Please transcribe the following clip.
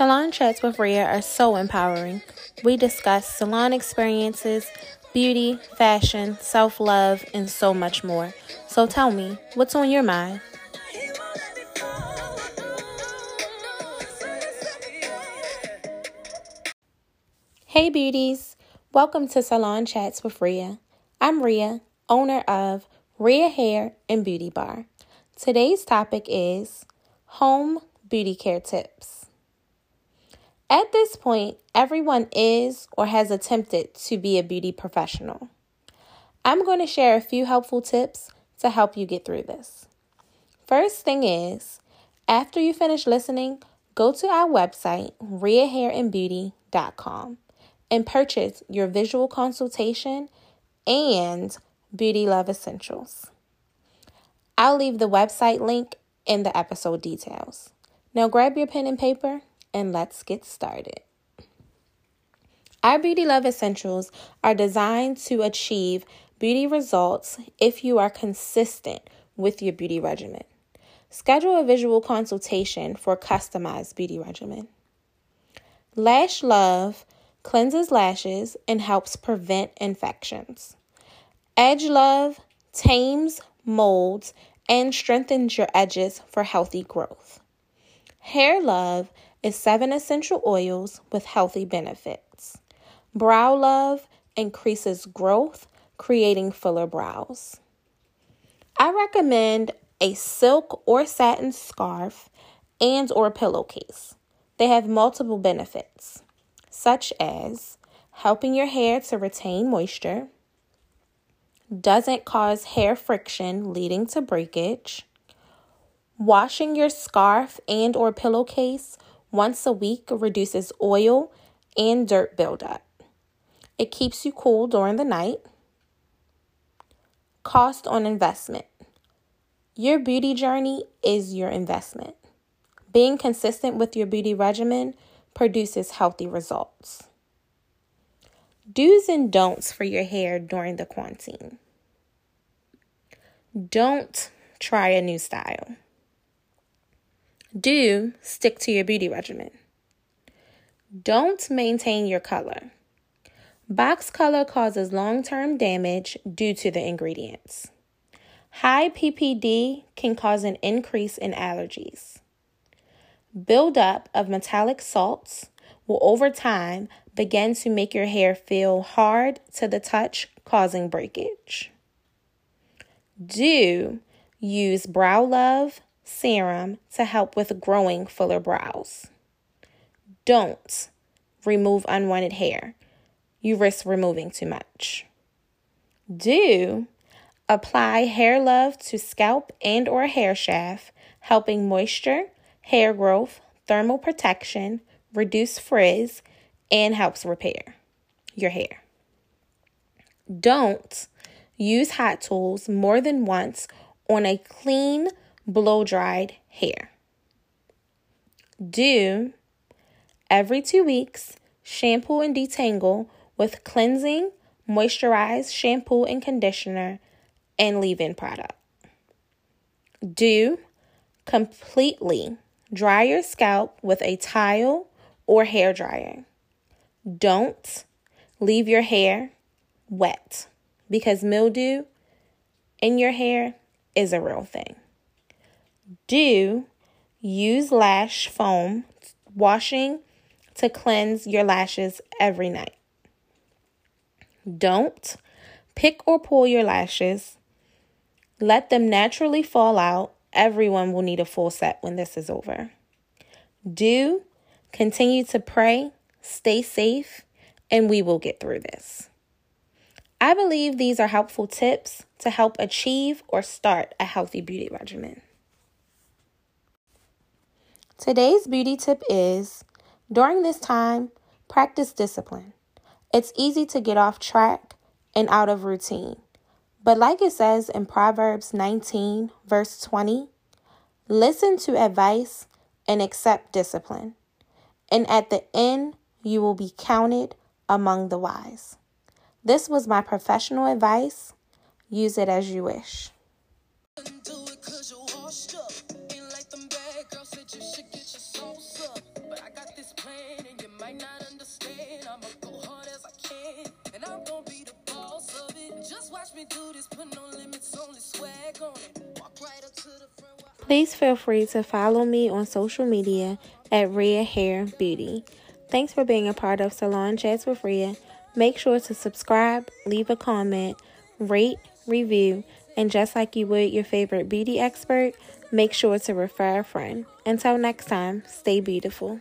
Salon Chats with Ria are so empowering. We discuss salon experiences, beauty, fashion, self love, and so much more. So tell me, what's on your mind? Hey, beauties! Welcome to Salon Chats with Ria. I'm Ria, owner of Ria Hair and Beauty Bar. Today's topic is home beauty care tips. At this point, everyone is or has attempted to be a beauty professional. I'm going to share a few helpful tips to help you get through this. First thing is, after you finish listening, go to our website, riahairandbeauty.com, and purchase your visual consultation and Beauty Love Essentials. I'll leave the website link in the episode details. Now grab your pen and paper and let's get started. Our Beauty Love Essentials are designed to achieve beauty results if you are consistent with your beauty regimen. Schedule a visual consultation for customized beauty regimen. Lash Love cleanses lashes and helps prevent infections. Edge Love tames, molds, and strengthens your edges for healthy growth. Hair Love is seven essential oils with healthy benefits. Brow Love increases growth, creating fuller brows. I recommend a silk or satin scarf and or pillowcase. They have multiple benefits, such as helping your hair to retain moisture, doesn't cause hair friction leading to breakage, washing your scarf and or pillowcase once a week reduces oil and dirt buildup. It keeps you cool during the night. Cost on investment. Your beauty journey is your investment. Being consistent with your beauty regimen produces healthy results. Do's and don'ts for your hair during the quarantine. Don't try a new style. Do stick to your beauty regimen. Don't maintain your color. Box color causes long term damage due to the ingredients. High PPD can cause an increase in allergies. Buildup of metallic salts will over time begin to make your hair feel hard to the touch, causing breakage. Do use Brow Love serum to help with growing fuller brows. Don't remove unwanted hair. You risk removing too much. Do apply hair love to scalp and or hair shaft, helping moisture, hair growth, thermal protection, reduce frizz, and helps repair your hair. Don't use hot tools more than once on a clean blow dried hair. Do every two weeks shampoo and detangle with cleansing, moisturized shampoo and conditioner and leave in product. Do completely dry your scalp with a towel or hair dryer. Don't leave your hair wet because mildew in your hair is a real thing. Do use lash foam washing to cleanse your lashes every night. Don't pick or pull your lashes. Let them naturally fall out. Everyone will need a full set when this is over. Do continue to pray, stay safe, and we will get through this. I believe these are helpful tips to help achieve or start a healthy beauty regimen. Today's beauty tip is during this time, practice discipline. It's easy to get off track and out of routine. But, like it says in Proverbs 19, verse 20, listen to advice and accept discipline. And at the end, you will be counted among the wise. This was my professional advice. Use it as you wish. Please feel free to follow me on social media at Ria Hair Beauty. Thanks for being a part of Salon Chats with Ria. Make sure to subscribe, leave a comment, rate, review, and just like you would your favorite beauty expert, make sure to refer a friend. Until next time, stay beautiful.